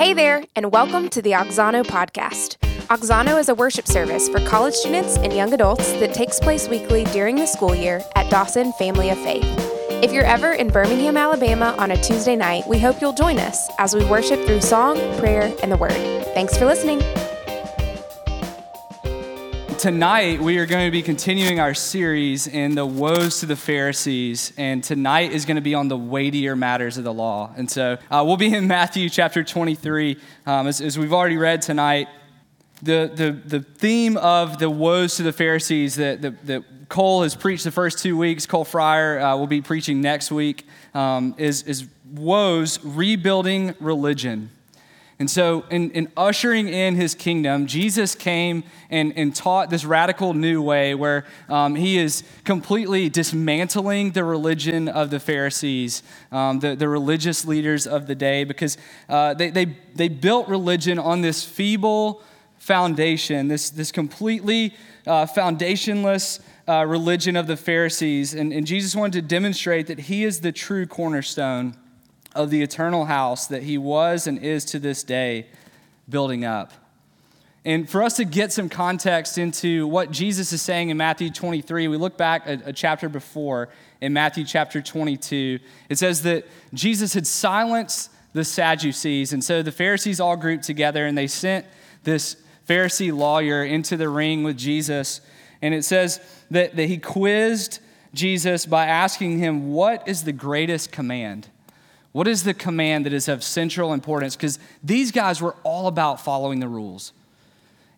Hey there, and welcome to the Oxano podcast. Oxano is a worship service for college students and young adults that takes place weekly during the school year at Dawson Family of Faith. If you're ever in Birmingham, Alabama on a Tuesday night, we hope you'll join us as we worship through song, prayer, and the Word. Thanks for listening. Tonight, we are going to be continuing our series in the woes to the Pharisees, and tonight is going to be on the weightier matters of the law. And so uh, we'll be in Matthew chapter 23. Um, as, as we've already read tonight, the, the, the theme of the woes to the Pharisees that, that, that Cole has preached the first two weeks, Cole Fryer uh, will be preaching next week, um, is, is woes rebuilding religion. And so, in, in, ushering in his kingdom, Jesus came and, and taught this radical new way where um, he is completely dismantling the religion of the Pharisees, um, the, the religious leaders of the day, because uh, they, they, they built religion on this feeble foundation, this, this completely uh, foundationless uh, religion of the Pharisees. And, and Jesus wanted to demonstrate that he is the true cornerstone of the eternal house that he was and is to this day building up. And for us to get some context into what Jesus is saying in Matthew 23, we look back a, a, chapter before in Matthew chapter 22. It says that Jesus had silenced the Sadducees. And so the Pharisees all grouped together and they sent this Pharisee lawyer into the ring with Jesus. And it says that, that he quizzed Jesus by asking him, What is the greatest command? What is the command that is of central importance? Because these guys were all about following the rules.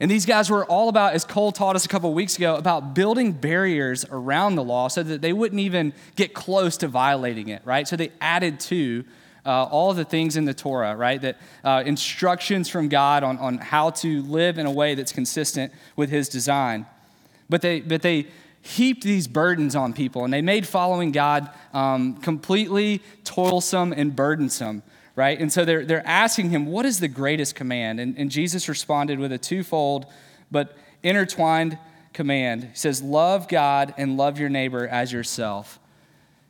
And these guys were all about, as Cole taught us a couple weeks ago, about building barriers around the law so that they wouldn't even get close to violating it, right? So they added to uh, all the things in the Torah, right? That uh, instructions from God on, on how to live in a way that's consistent with His design. But they, but they heaped these burdens on people, and they made following God um, completely toilsome and burdensome, right? And so they're, they're asking him, What is the greatest command? And, and Jesus responded with a twofold but intertwined command. He says, Love God and love your neighbor as yourself.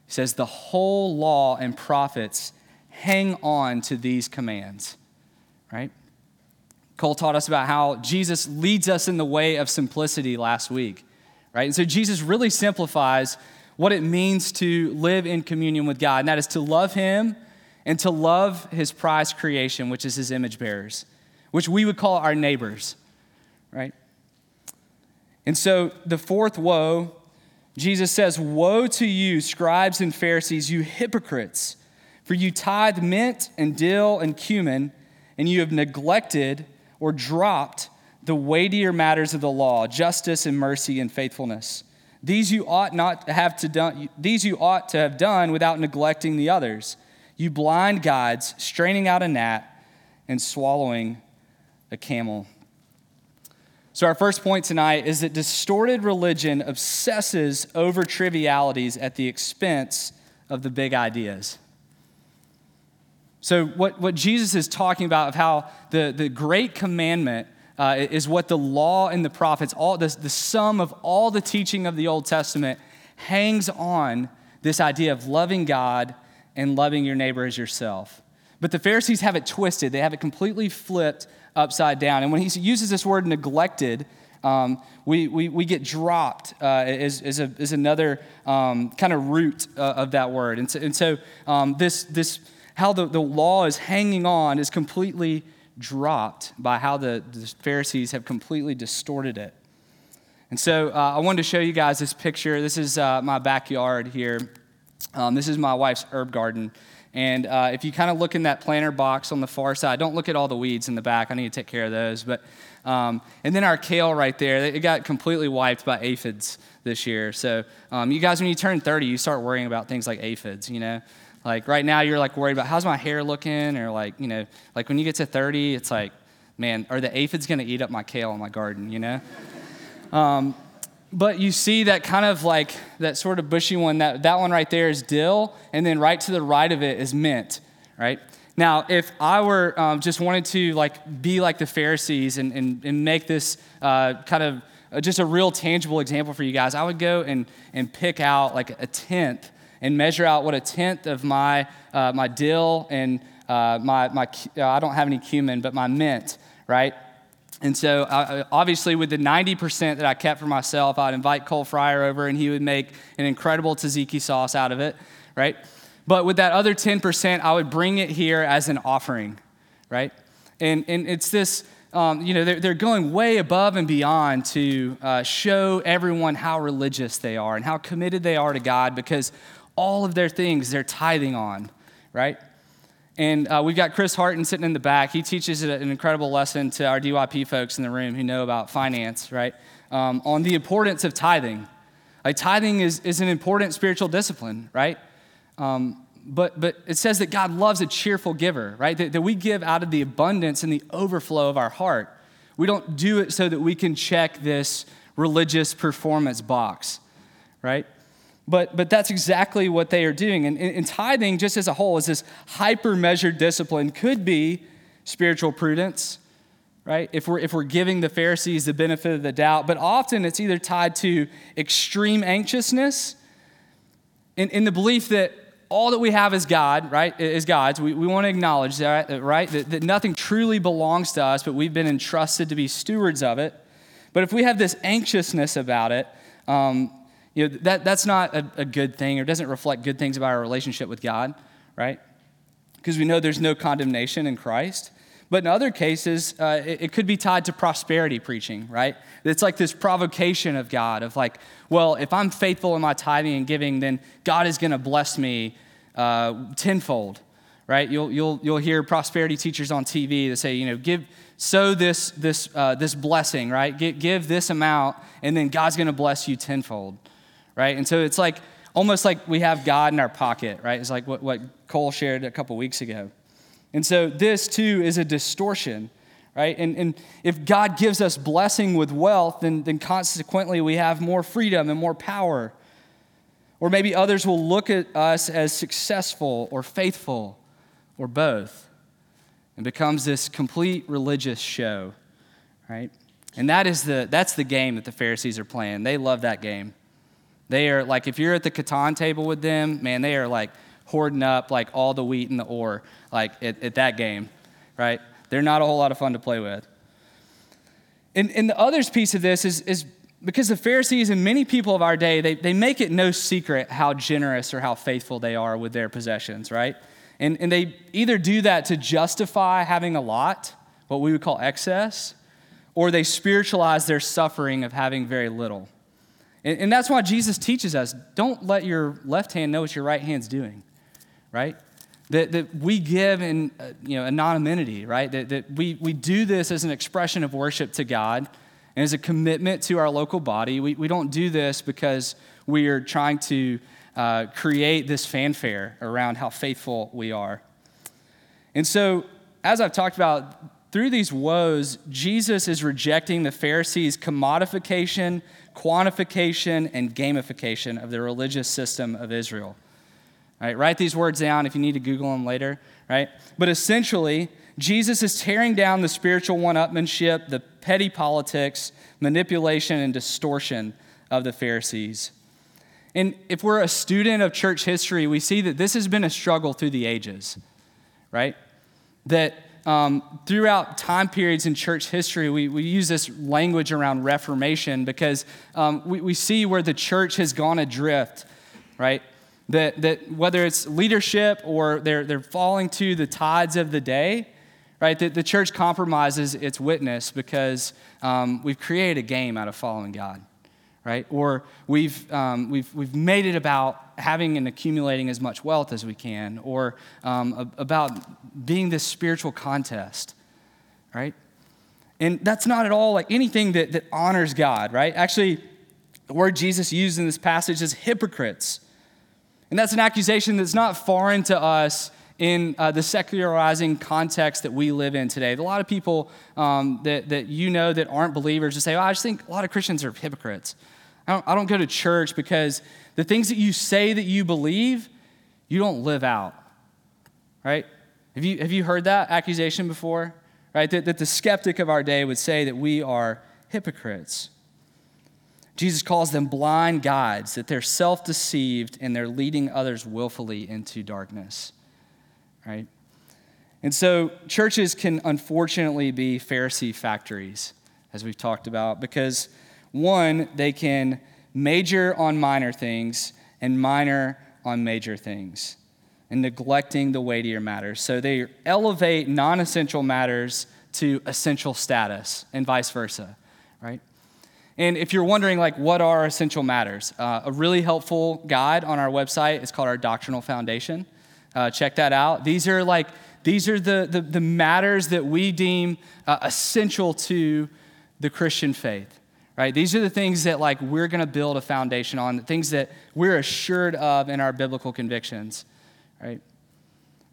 He says, The whole law and prophets hang on to these commands, right? Cole taught us about how Jesus leads us in the way of simplicity last week right? And so Jesus really simplifies what it means to live in communion with God, and that is to love Him and to love His prized creation, which is His image bearers, which we would call our neighbors, right? And so the fourth woe, Jesus says, Woe to you, scribes and Pharisees, you hypocrites, for you tithe mint and dill and cumin, and you have neglected or dropped the weightier matters of the law, justice and mercy and faithfulness. These you ought not have to done, these you ought to have done without neglecting the others. You blind guides, straining out a gnat and swallowing a camel. So, our first point tonight is that distorted religion obsesses over trivialities at the expense of the big ideas. So, what, what Jesus is talking about of how the, the great commandment uh, is what the law and the prophets, all the, the sum of all the teaching of the Old Testament hangs on this idea of loving God and loving your neighbor as yourself. But the Pharisees have it twisted, they have it completely flipped upside down. And when he uses this word neglected, um, we, we, we get dropped uh, as, as, a, as another um, kind of root uh, of that word. And so, and so um, this, this, how the, the law is hanging on is completely dropped by how the, the Pharisees have completely distorted it. And so uh, I wanted to show you guys this picture. This is uh, my backyard here. Um, this is my wife's herb garden. And uh, if you kind of look in that planter box on the far side, don't look at all the weeds in the back. I need to take care of those. But um, and then our kale right there, it got completely wiped by aphids this year. So um, you guys, when you turn 30, you start worrying about things like aphids. You know, like right now, you're like worried about how's my hair looking, or like you know, like when you get to 30, it's like, man, are the aphids to eat up my kale in my garden? You know. um, but you see that kind of like that sort of bushy one. That that one right there is dill, and then right to the right of it is mint, right? Now, if I were um, just wanted to like be like the Pharisees and, and, and make this uh, kind of uh, just a real tangible example for you guys, I would go and, and pick out like a tenth and measure out what a tenth of my, uh, my dill and uh, my, my, uh, I don't have any cumin, but my mint, right? And so, uh, obviously, with the 90% that I kept for myself, I'd invite Cole Fryer over and he would make an incredible tzatziki sauce out of it, right? But with that other 10%, I would bring it here as an offering, right? And, and it's this, um, you know, they're, they're going way above and beyond to uh, show everyone how religious they are and how committed they are to God because all of their things they're tithing on, right? And uh, we've got Chris Harton sitting in the back. He teaches an incredible lesson to our DYP folks in the room who know about finance, right? Um, on the importance of tithing. Like, tithing is, is an important spiritual discipline, right? Um, but, but it says that God loves a cheerful giver, right? That, that we give out of the abundance and the overflow of our heart. We don't do it so that we can check this religious performance box, right? But, but that's exactly what they are doing. And, and tithing, just as a whole, is this hyper measured discipline, could be spiritual prudence, right? If we're, if we're giving the Pharisees the benefit of the doubt, but often it's either tied to extreme anxiousness in, in the belief that all that we have is God, right? Is God's. We, we want to acknowledge that, right? That, that nothing truly belongs to us, but we've been entrusted to be stewards of it. But if we have this anxiousness about it, um, you know, that, that's not a, a good thing or doesn't reflect good things about our relationship with God, right? Because we know there's no condemnation in Christ. But in other cases, uh, it, it, could be tied to prosperity preaching, right? It's like this provocation of God of like, well, if I'm faithful in my tithing and giving, then God is going to bless me uh, tenfold, right? You'll, you'll, you'll hear prosperity teachers on TV that say, you know, give, sow this, this, uh, this blessing, right? Give, give this amount, and then God's going to bless you tenfold right? And so it's like almost like we have God in our pocket, right? It's like what, what Cole shared a couple weeks ago. And so this too is a distortion, right? And, and if God gives us blessing with wealth, then, then consequently we have more freedom and more power. Or maybe others will look at us as successful or faithful or both. And becomes this complete religious show, right? And that is the, that's the game that the Pharisees are playing. They love that game. They are like, if you're at the Catan table with them, man, they are like hoarding up like all the wheat and the ore, like at, at that game, right? They're not a whole lot of fun to play with. And, and the other piece of this is, is because the Pharisees and many people of our day, they, they make it no secret how generous or how faithful they are with their possessions, right? And, and they either do that to justify having a lot, what we would call excess, or they spiritualize their suffering of having very little. And, and that's why Jesus teaches us don't let your left hand know what your right hand's doing, right? That, that we give in uh, you know, anonymity, right? That, that we, we do this as an expression of worship to God and as a commitment to our local body. We, we don't do this because we are trying to uh, create this fanfare around how faithful we are. And so, as I've talked about, through these woes, Jesus is rejecting the Pharisees' commodification quantification and gamification of the religious system of Israel. Right, write these words down if you need to Google them later, right? But essentially, Jesus is tearing down the spiritual one upmanship, the petty politics, manipulation, and distortion of the Pharisees. And if we're a student of church history, we see that this has been a struggle through the ages, right? That um, throughout time periods in church history, we, we use this language around Reformation because um, we, we see where the church has gone adrift, right? That, that whether it's leadership or they're, they're falling to the tides of the day, right? That the church compromises its witness because um, we've created a game out of following God right? Or we've, um, we've, we've made it about having and accumulating as much wealth as we can, or um, about being this spiritual contest, right? And that's not at all like anything that, that honors God, right? Actually, the word Jesus used in this passage is hypocrites. And that's an accusation that's not foreign to us in uh, the secularizing context that we live in today. A lot of people um, that, that you know that aren't believers just say, oh, I just think a lot of Christians are hypocrites. I don't, I don't go to church because the things that you say that you believe, you don't live out. Right? Have you, have you heard that accusation before? Right? That, that the skeptic of our day would say that we are hypocrites. Jesus calls them blind guides, that they're self deceived and they're leading others willfully into darkness. Right? And so churches can unfortunately be Pharisee factories, as we've talked about, because one, they can major on minor things and minor on major things and neglecting the weightier matters. So they elevate non essential matters to essential status and vice versa, right? And if you're wondering, like, what are essential matters? Uh, a really helpful guide on our website is called our Doctrinal Foundation. Uh, check that out. These are like, these are the, the, the matters that we deem uh, essential to the Christian faith right? These are the things that like we're going to build a foundation on the things that we're assured of in our biblical convictions right?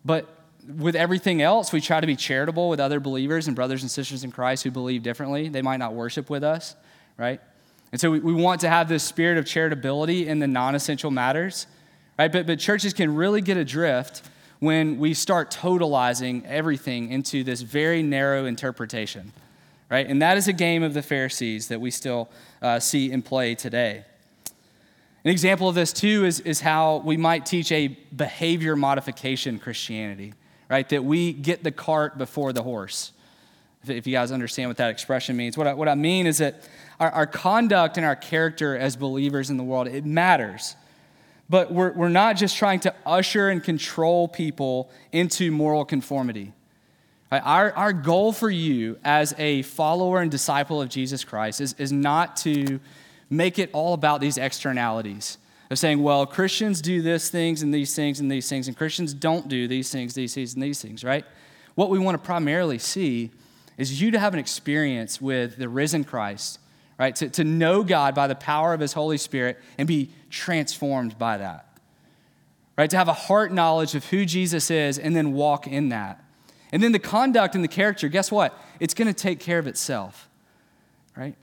But with everything else we try to be charitable with other believers and brothers and sisters in christ who believe differently. They might not worship with us right? And so we, we want to have this spirit of charitability in the non-essential matters right? But, but churches can really get adrift when we start totalizing everything into this very narrow interpretation right? And that is a game of the Pharisees that we still uh, see in play today. An example of this, too, is, is how we might teach a behavior modification Christianity, right? That we get the cart before the horse. If you guys understand what that expression means. What I, what I mean is that our, our conduct and our character as believers in the world, it matters. But we're, we're not just trying to usher and control people into moral conformity. Our, our goal for you as a follower and disciple of Jesus Christ is, is not to make it all about these externalities of saying, well, Christians do this things and these things and these things, and Christians don't do these things, these things, and these things, right? What we want to primarily see is you to have an experience with the risen Christ, right? To, to know God by the power of his Holy Spirit and be transformed by that, right? To have a heart knowledge of who Jesus is and then walk in that. And then the conduct and the character, guess what? It's going to take care of itself, right?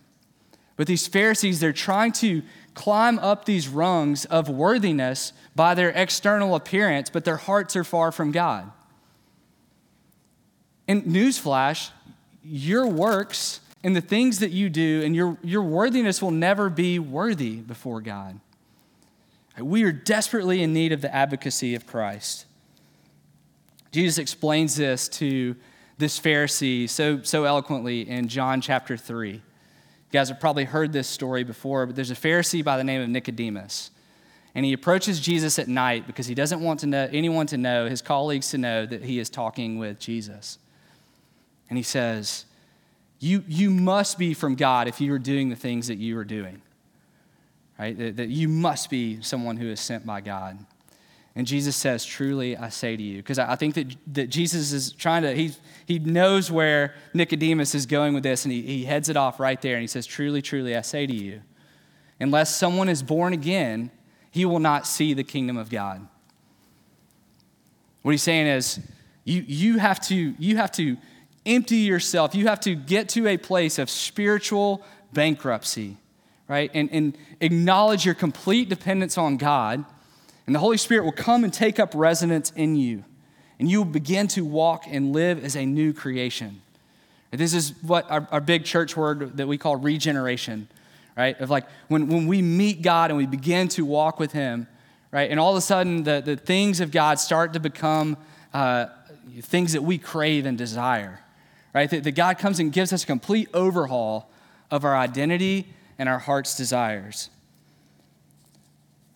But these Pharisees, they're trying to climb up these rungs of worthiness by their external appearance, but their hearts are far from God. And newsflash, your works and the things that you do and your, your worthiness will never be worthy before God. We are desperately in need of the advocacy of Christ. Jesus explains this to this Pharisee so, so eloquently in John chapter 3. You guys have probably heard this story before, but there's a Pharisee by the name of Nicodemus. And he approaches Jesus at night because he doesn't want to know, anyone to know, his colleagues to know, that he is talking with Jesus. And he says, You, you must be from God if you are doing the things that you are doing. Right? That, that you must be someone who is sent by God. And Jesus says, Truly, I say to you. Because I think that, that Jesus is trying to, he, he knows where Nicodemus is going with this, and he, he heads it off right there. And he says, Truly, truly, I say to you, unless someone is born again, he will not see the kingdom of God. What he's saying is, you, you, have to, you have to empty yourself. You have to get to a place of spiritual bankruptcy, right? And, and acknowledge your complete dependence on God and the Holy Spirit will come and take up residence in you. And you will begin to walk and live as a new creation. This is what our, our big church word that we call regeneration, right? Of like when, when we meet God and we begin to walk with Him, right? And all of a sudden, the, the things of God start to become uh, things that we crave and desire, right? That, that God comes and gives us a complete overhaul of our identity and our heart's desires.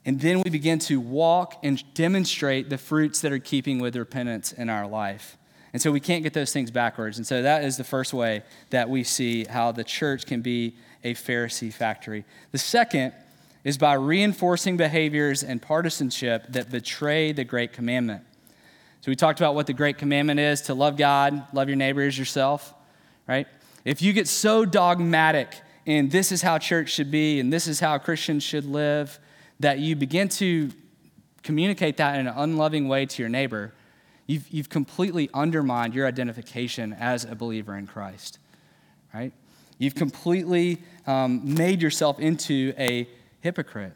And then we begin to walk and demonstrate the fruits that are keeping with repentance in our life. And so we can't get those things backwards. And so that is the first way that we see how the church can be a Pharisee factory. The second is by reinforcing behaviors and partisanship that betray the great commandment. So we talked about what the great commandment is to love God, love your neighbor as yourself, right? If you get so dogmatic in this is how church should be and this is how Christians should live, that you begin to communicate that in an unloving way to your neighbor, you've, you've completely undermined your identification as a believer in Christ, right? You've completely um, made yourself into a hypocrite.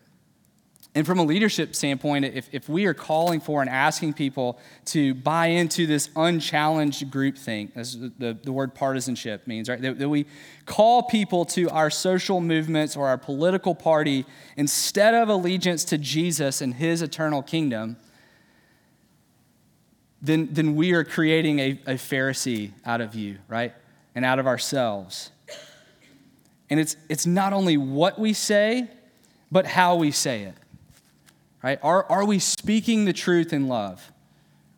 And from a leadership standpoint, if, if we are calling for and asking people to buy into this unchallenged groupthink, as the, the word partisanship means, right? That, that we call people to our social movements or our political party instead of allegiance to Jesus and his eternal kingdom, then, then we are creating a, a Pharisee out of you, right? And out of ourselves. And it's, it's not only what we say, but how we say it, right? Are, are we speaking the truth in love?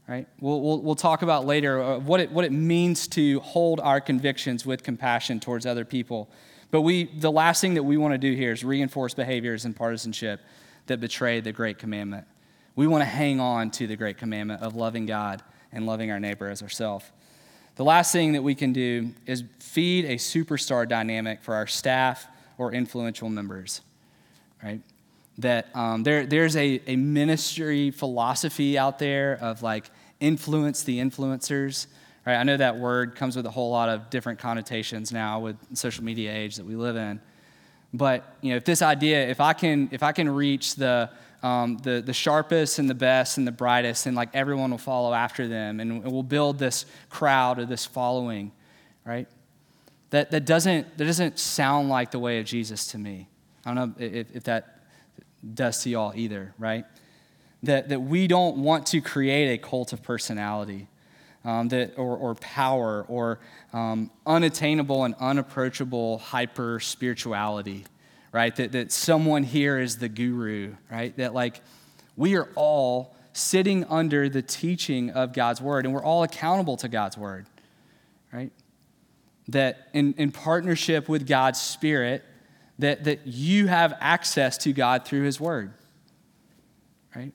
Right? We'll, we'll, we'll talk about later uh, what, it, what it means to hold our convictions with compassion towards other people. But we, the last thing that we want to do here is reinforce behaviors and partisanship that betray the great commandment. We want to hang on to the great commandment of loving God and loving our neighbor as ourselves. The last thing that we can do is feed a superstar dynamic for our staff or influential members, right? That um, there, there's a, a ministry philosophy out there of like influence the influencers, right? I know that word comes with a whole lot of different connotations now with social media age that we live in. But you know, if this idea, if I can, if I can reach the um, the, the sharpest and the best and the brightest, and like everyone will follow after them, and we'll build this crowd or this following, right? That, that, doesn't, that doesn't sound like the way of Jesus to me. I don't know if, if that does to y'all either, right? That, that we don't want to create a cult of personality. Um, that, or, or power or um, unattainable and unapproachable hyper spirituality right? That, that someone here is the guru, right? That like we are all sitting under the teaching of God's word and we're all accountable to God's word, right? That in, in partnership with God's spirit, that, that you have access to God through his word, right?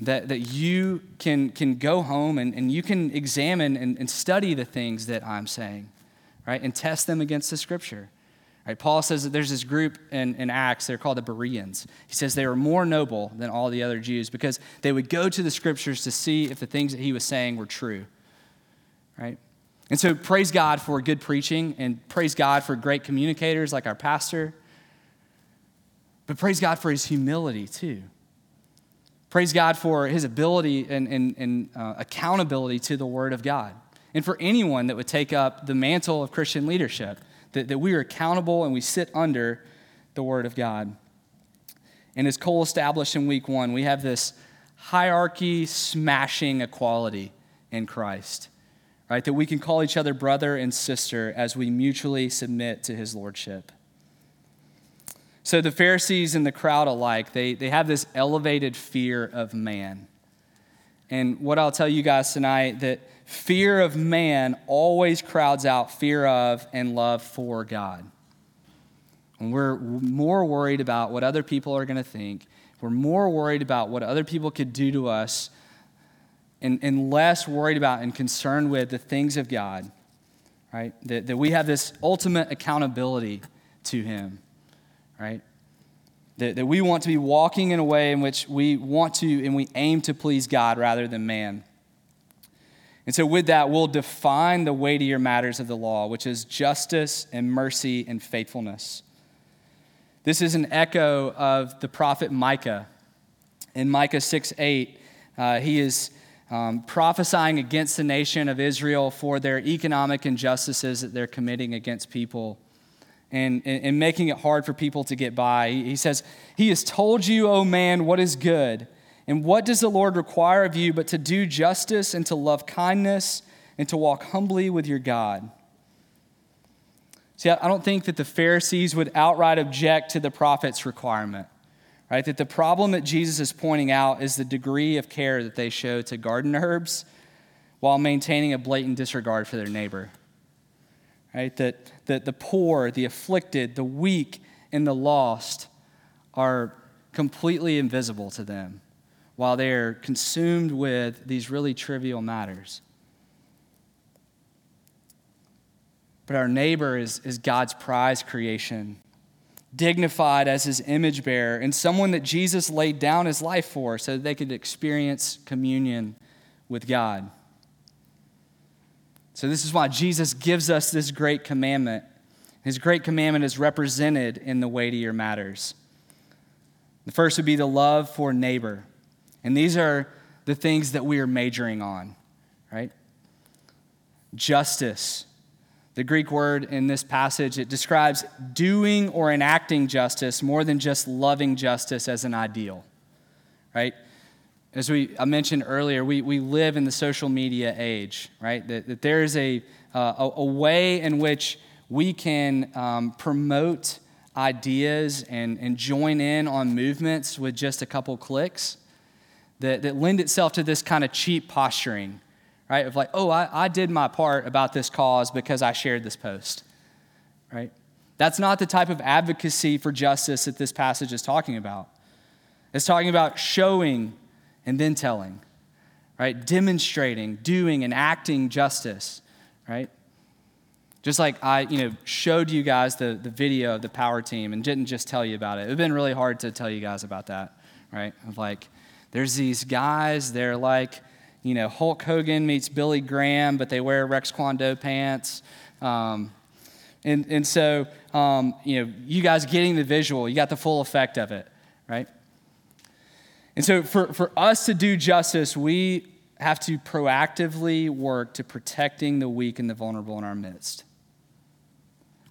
That, that you can, can go home and, and you can examine and, and study the things that I'm saying, right? And test them against the scripture. Right, Paul says that there's this group in, in Acts, they're called the Bereans. He says they were more noble than all the other Jews because they would go to the scriptures to see if the things that he was saying were true. Right? And so praise God for good preaching and praise God for great communicators like our pastor. But praise God for his humility too. Praise God for his ability and, and, and uh, accountability to the Word of God. And for anyone that would take up the mantle of Christian leadership that, that we are accountable and we sit under the Word of God. And as Cole established in week one, we have this hierarchy smashing equality in Christ, right? That we can call each other brother and sister as we mutually submit to his lordship. So the Pharisees and the crowd alike, they, they have this elevated fear of man. And what I'll tell you guys tonight that fear of man always crowds out fear of and love for God. And we're more worried about what other people are going to think, we're more worried about what other people could do to us, and, and less worried about and concerned with the things of God, right? That, that we have this ultimate accountability to Him, right? That, that we want to be walking in a way in which we want to and we aim to please God rather than man. And so, with that, we'll define the weightier matters of the law, which is justice and mercy and faithfulness. This is an echo of the prophet Micah. In Micah 6 8, uh, he is um, prophesying against the nation of Israel for their economic injustices that they're committing against people and, and, and making it hard for people to get by. He says, He has told you, O man, what is good and what does the Lord require of you but to do justice and to love kindness and to walk humbly with your God? See, I don't think that the Pharisees would outright object to the prophet's requirement, right? That the problem that Jesus is pointing out is the degree of care that they show to garden herbs while maintaining a blatant disregard for their neighbor, right? That, that the poor, the afflicted, the weak, and the lost are completely invisible to them while they're consumed with these really trivial matters. But our neighbor is, is God's prize creation, dignified as his image bearer, and someone that Jesus laid down his life for so that they could experience communion with God. So, this is why Jesus gives us this great commandment. His great commandment is represented in the weightier matters. The first would be the love for neighbor. And these are the things that we are majoring on, right? Justice. The Greek word in this passage, it describes doing or enacting justice more than just loving justice as an ideal, right? as we I mentioned earlier, we, we live in the social media age, right? That, that there is a, uh, a, way in which we can um, promote ideas and, and join in on movements with just a couple clicks that, that lend itself to this kind of cheap posturing, right? Of like, oh, I, I did my part about this cause because I shared this post, right? That's not the type of advocacy for justice that this passage is talking about. It's talking about showing and then telling, right? Demonstrating, doing, and acting justice, right? Just like I, you know, showed you guys the, the video of the power team and didn't just tell you about it. It would have been really hard to tell you guys about that, right? Of like, there's these guys, they're like, you know, Hulk Hogan meets Billy Graham, but they wear Rex Kwon Do pants. Um, and, and so, um, you know, you guys getting the visual, you got the full effect of it, right? And so, for, for us to do justice, we have to proactively work to protecting the weak and the vulnerable in our midst.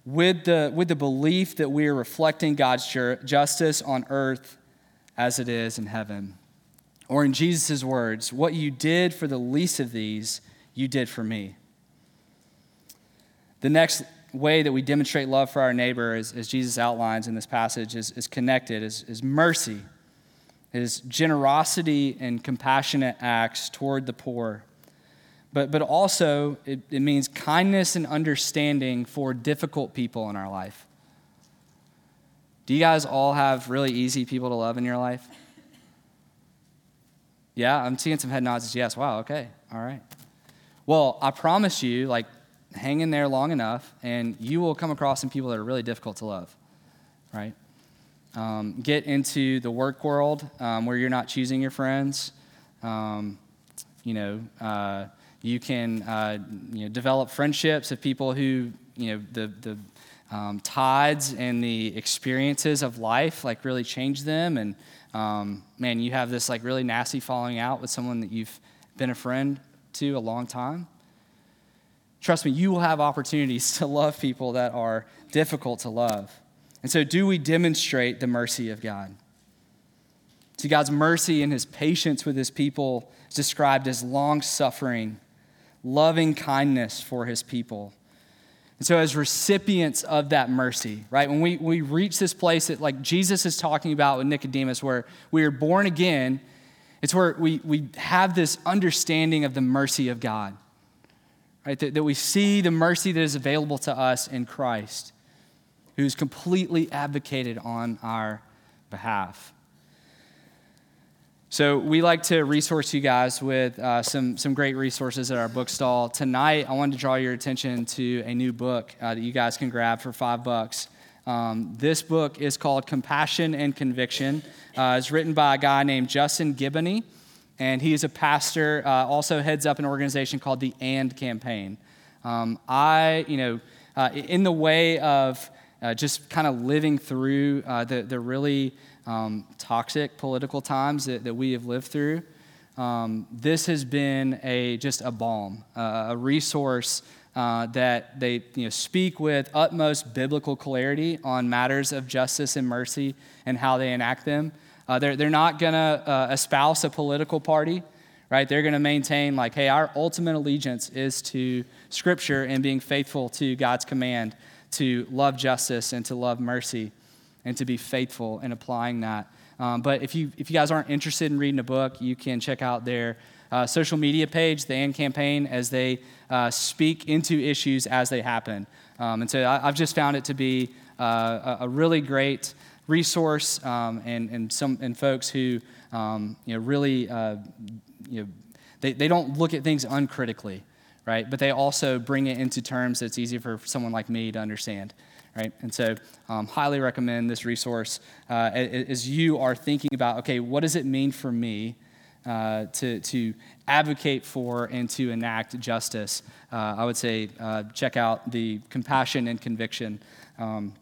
With the, with the belief that we are reflecting God's justice on earth as it is in heaven. Or, in Jesus' words, what you did for the least of these, you did for me. The next way that we demonstrate love for our neighbor, as, as Jesus outlines in this passage, is, is connected, is, is mercy is generosity and compassionate acts toward the poor. But, but also, it, it means kindness and understanding for difficult people in our life. Do you guys all have really easy people to love in your life? Yeah, I'm seeing some head nods. Yes, wow, okay, all right. Well, I promise you, like, hang in there long enough, and you will come across some people that are really difficult to love, right? Um, get into the work world um, where you're not choosing your friends. Um, you know, uh, you can uh, you know, develop friendships of people who, you know, the, the um, tides and the experiences of life like really change them. And um, man, you have this like really nasty falling out with someone that you've been a friend to a long time. Trust me, you will have opportunities to love people that are difficult to love. And so, do we demonstrate the mercy of God? See, God's mercy and his patience with his people is described as long suffering, loving kindness for his people. And so, as recipients of that mercy, right, when we, we reach this place that, like Jesus is talking about with Nicodemus, where we are born again, it's where we, we have this understanding of the mercy of God, right? That, that we see the mercy that is available to us in Christ who's completely advocated on our behalf. So, we like to resource you guys with uh, some, some great resources at our bookstall. Tonight, I wanted to draw your attention to a new book uh, that you guys can grab for five bucks. Um, this book is called Compassion and Conviction. Uh, it's written by a guy named Justin Giboney, and he is a pastor, uh, also heads up an organization called the AND Campaign. Um, I, you know, uh, in the way of uh, just kind of living through the, the really um, toxic political times that, that we have lived through. Um, this has been a, just a balm, uh, a resource uh, that they you know, speak with utmost biblical clarity on matters of justice and mercy and how they enact them. Uh, they're, they're not going to uh, espouse a political party right? They're going to maintain, like, hey, our ultimate allegiance is to Scripture and being faithful to God's command to love justice and to love mercy and to be faithful in applying that. Um, but if you, if you guys aren't interested in reading a book, you can check out their uh, social media page, the AND campaign, as they uh, speak into issues as they happen. Um, and so I, have just found it to be uh, a, really great resource um, and, and, some, and folks who um, you know, really uh, you know, they, they don't look at things uncritically right? But they also bring it into terms that's easy for someone like me to understand, right? And so, um, highly recommend this resource uh, as you are thinking about, okay, what does it mean for me uh, to, to advocate for and to enact justice? Uh, I would say uh, check out the compassion and conviction. Um,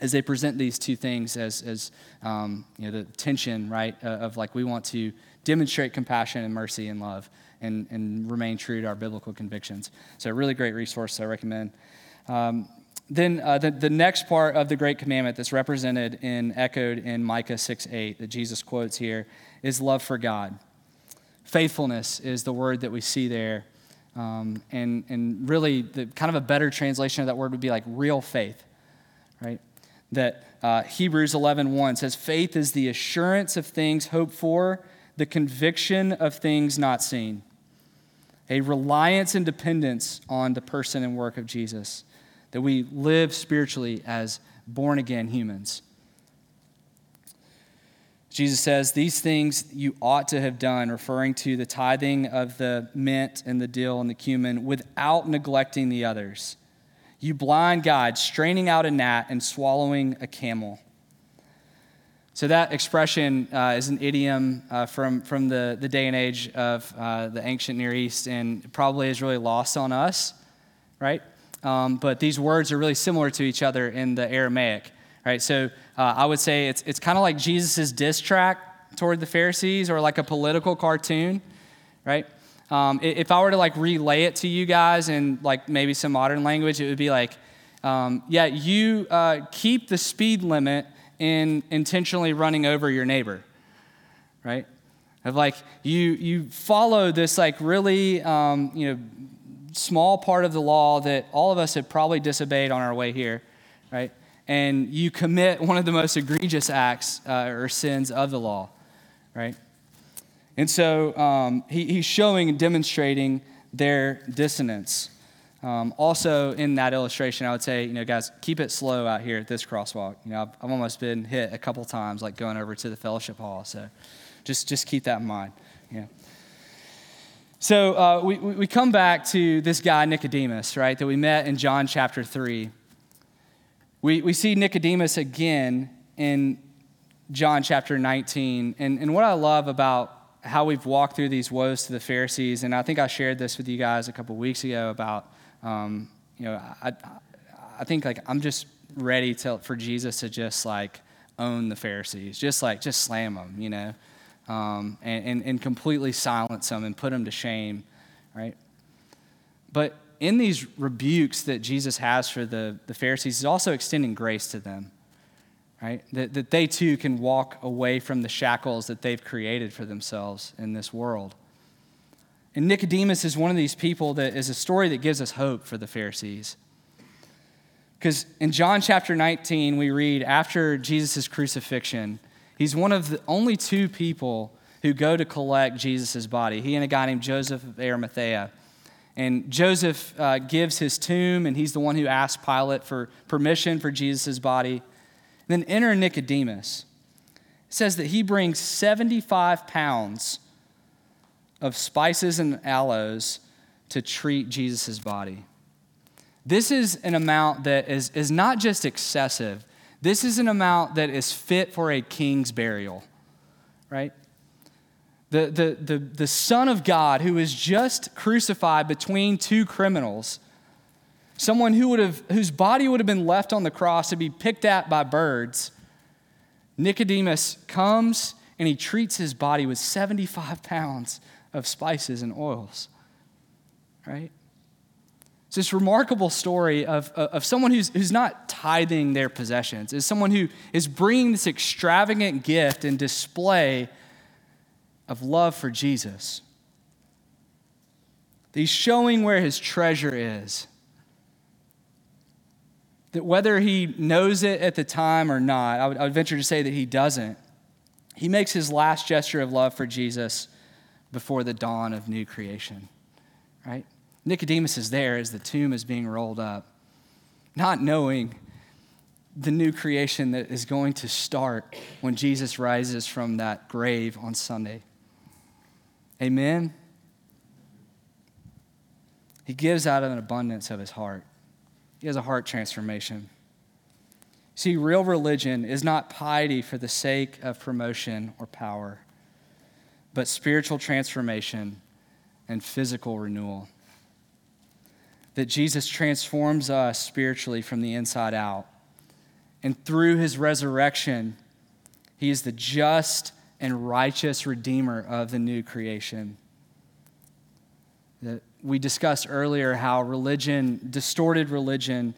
as they present these two things as, as um, you know, the tension, right, uh, of like we want to demonstrate compassion and mercy and love and, and remain true to our biblical convictions. So, a really great resource I recommend. Um, then uh, the, the next part of the Great Commandment that's represented and echoed in Micah 6 8 that Jesus quotes here is love for God. Faithfulness is the word that we see there. Um, and, and really, the kind of a better translation of that word would be like real faith, right? That uh, Hebrews 11 1 says, Faith is the assurance of things hoped for, the conviction of things not seen. A reliance and dependence on the person and work of Jesus. That we live spiritually as born again humans. Jesus says, These things you ought to have done, referring to the tithing of the mint and the dill and the cumin, without neglecting the others. You blind guides, straining out a gnat and swallowing a camel. So, that expression uh, is an idiom uh, from, from the, the day and age of uh, the ancient Near East and probably is really lost on us, right? Um, but these words are really similar to each other in the Aramaic right? So uh, I would say it's, it's kind of like Jesus' diss track toward the Pharisees or like a political cartoon, right? Um, if I were to like relay it to you guys in like maybe some modern language, it would be like, um, yeah, you uh, keep the speed limit in intentionally running over your neighbor, right? Of like you you follow this like really um, you know small part of the law that all of us have probably disobeyed on our way here, right? and you commit one of the most egregious acts uh, or sins of the law, right? And so um, he, he's showing and demonstrating their dissonance. Um, also, in that illustration, I would say, you know, guys, keep it slow out here at this crosswalk. You know, I've, I've almost been hit a couple times, like going over to the fellowship hall. So, just just keep that in mind. Yeah. So uh, we we come back to this guy Nicodemus, right, that we met in John chapter three. We, we see Nicodemus again in John chapter 19. And, and what I love about how we've walked through these woes to the Pharisees, and I think I shared this with you guys a couple weeks ago about, um, you know, I, I think like I'm just ready to, for Jesus to just like own the Pharisees, just like, just slam them, you know, um, and, and, and completely silence them and put them to shame, right? But in these rebukes that Jesus has for the, the Pharisees, he's also extending grace to them, right? That, that they too can walk away from the shackles that they've created for themselves in this world. And Nicodemus is one of these people that is a story that gives us hope for the Pharisees. Because in John chapter 19, we read after Jesus' crucifixion, he's one of the only two people who go to collect Jesus' body. He and a guy named Joseph of Arimathea. And Joseph uh, gives his tomb, and he's the one who asks Pilate for permission for Jesus' body. then enter Nicodemus. It says that he brings 75 pounds of spices and aloes to treat Jesus' body. This is an amount that is, is not just excessive, this is an amount that is fit for a king's burial, right? the, the, the, the Son of God who is just crucified between two criminals, someone who would have, whose body would have been left on the cross to be picked at by birds, Nicodemus comes and he treats his body with 75 pounds of spices and oils. Right? It's this remarkable story of, of someone who's, who's not tithing their possessions, is someone who is bringing this extravagant gift and display of love for Jesus. He's showing where his treasure is. That whether he knows it at the time or not, I would, I would venture to say that he doesn't. He makes his last gesture of love for Jesus before the dawn of new creation, right? Nicodemus is there as the tomb is being rolled up, not knowing the new creation that is going to start when Jesus rises from that grave on Sunday. Amen? He gives out of an abundance of his heart. He has a heart transformation. See, real religion is not piety for the sake of promotion or power, but spiritual transformation and physical renewal. That Jesus transforms us spiritually from the inside out. And through his resurrection, he is the just and righteous Redeemer of the new creation. That we discussed earlier how religion, distorted religion,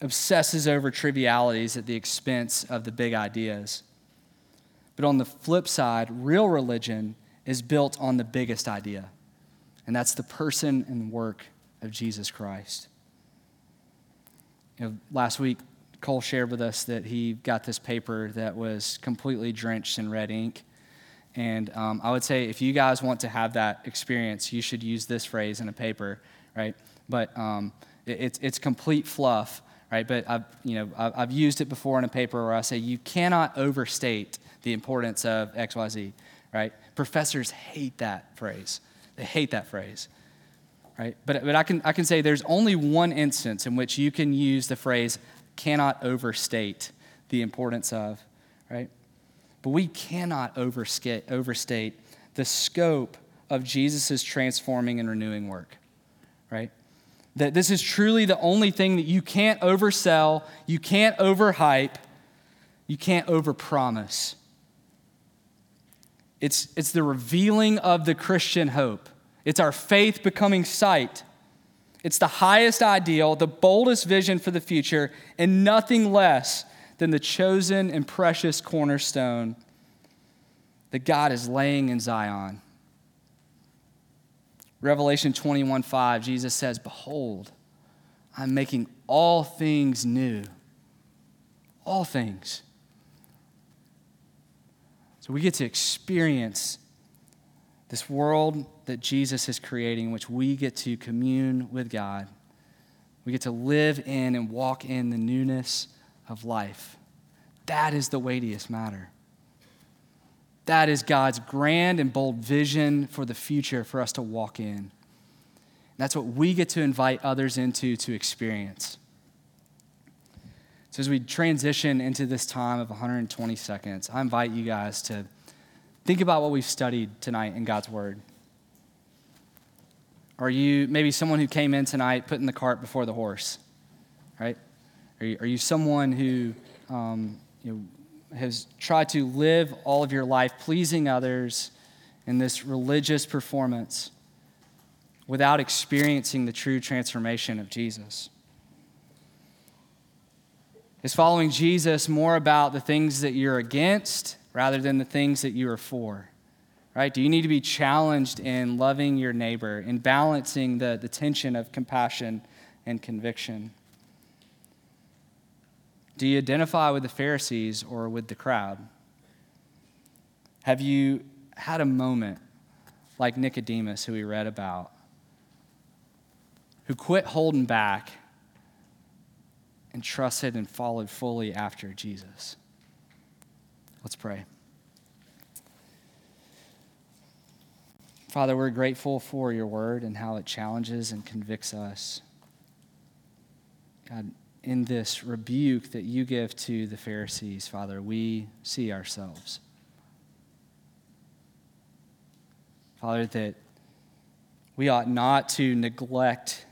obsesses over trivialities at the expense of the big ideas. But on the flip side, real religion is built on the biggest idea, and that's the person and work of Jesus Christ. You know, last week, Cole shared with us that he got this paper that was completely drenched in red ink. And um, I would say if you guys want to have that experience, you should use this phrase in a paper, right? But um, it, it's, it's complete fluff, right? But I've, you know, I've, I've used it before in a paper where I say you cannot overstate the importance of XYZ, right? Professors hate that phrase. They hate that phrase, right? But, but I, can, I can say there's only one instance in which you can use the phrase cannot overstate the importance of, right? But we cannot overstate, overstate the scope of Jesus' transforming and renewing work, right? That this is truly the only thing that you can't oversell, you can't overhype, you can't overpromise. It's, it's the revealing of the Christian hope. It's our faith becoming sight. It's the highest ideal, the boldest vision for the future, and nothing less than the chosen and precious cornerstone that God is laying in Zion. Revelation 21 5, Jesus says, Behold, I'm making all things new. All things. So we get to experience this world that Jesus is creating, which we get to commune with God. We get to live in and walk in the newness of life. That is the weightiest matter. That is God's grand and bold vision for the future for us to walk in. That's what we get to invite others into to experience. So, as we transition into this time of 120 seconds, I invite you guys to think about what we've studied tonight in God's Word. Are you maybe someone who came in tonight putting the cart before the horse, right? Are you, are you someone who um, you know, has tried to live all of your life pleasing others in this religious performance without experiencing the true transformation of Jesus? Is following Jesus more about the things that you're against rather than the things that you are for? Right? Do you need to be challenged in loving your neighbor, in balancing the, the tension of compassion and conviction? Do you identify with the Pharisees or with the crowd? Have you had a moment like Nicodemus, who we read about, who quit holding back and trusted and followed fully after Jesus. Let's pray. Father, we're grateful for your word and how it challenges and convicts us. God, in this rebuke that you give to the Pharisees, Father, we see ourselves. Father, that we ought not to neglect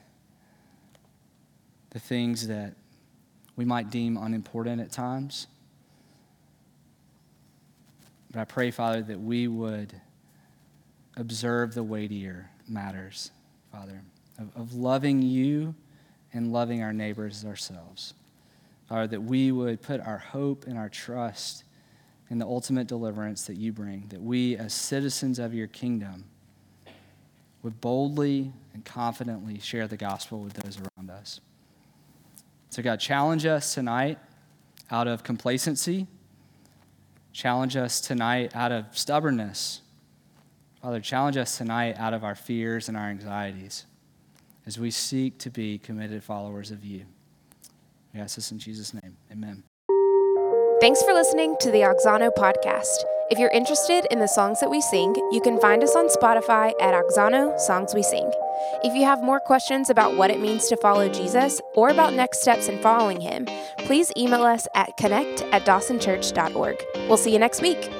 the things that we might deem unimportant at times. But I pray, Father, that we would observe the weightier matters, Father, of, of loving you and loving our neighbors as ourselves. Father, that we would put our hope and our trust in the ultimate deliverance that you bring, that we, as citizens of your kingdom, would boldly and confidently share the gospel with those around us. So, God, challenge us tonight out of complacency. Challenge us tonight out of stubbornness. Father, challenge us tonight out of our fears and our anxieties as we seek to be committed followers of you. We ask this in Jesus' name. Amen. Thanks for listening to the Oxano podcast. If you're interested in the songs that we sing, you can find us on Spotify at Oxano Songs We Sing. If you have more questions about what it means to follow Jesus or about next steps in following him, please email us at connect at dawsonchurch.org. We'll see you next week.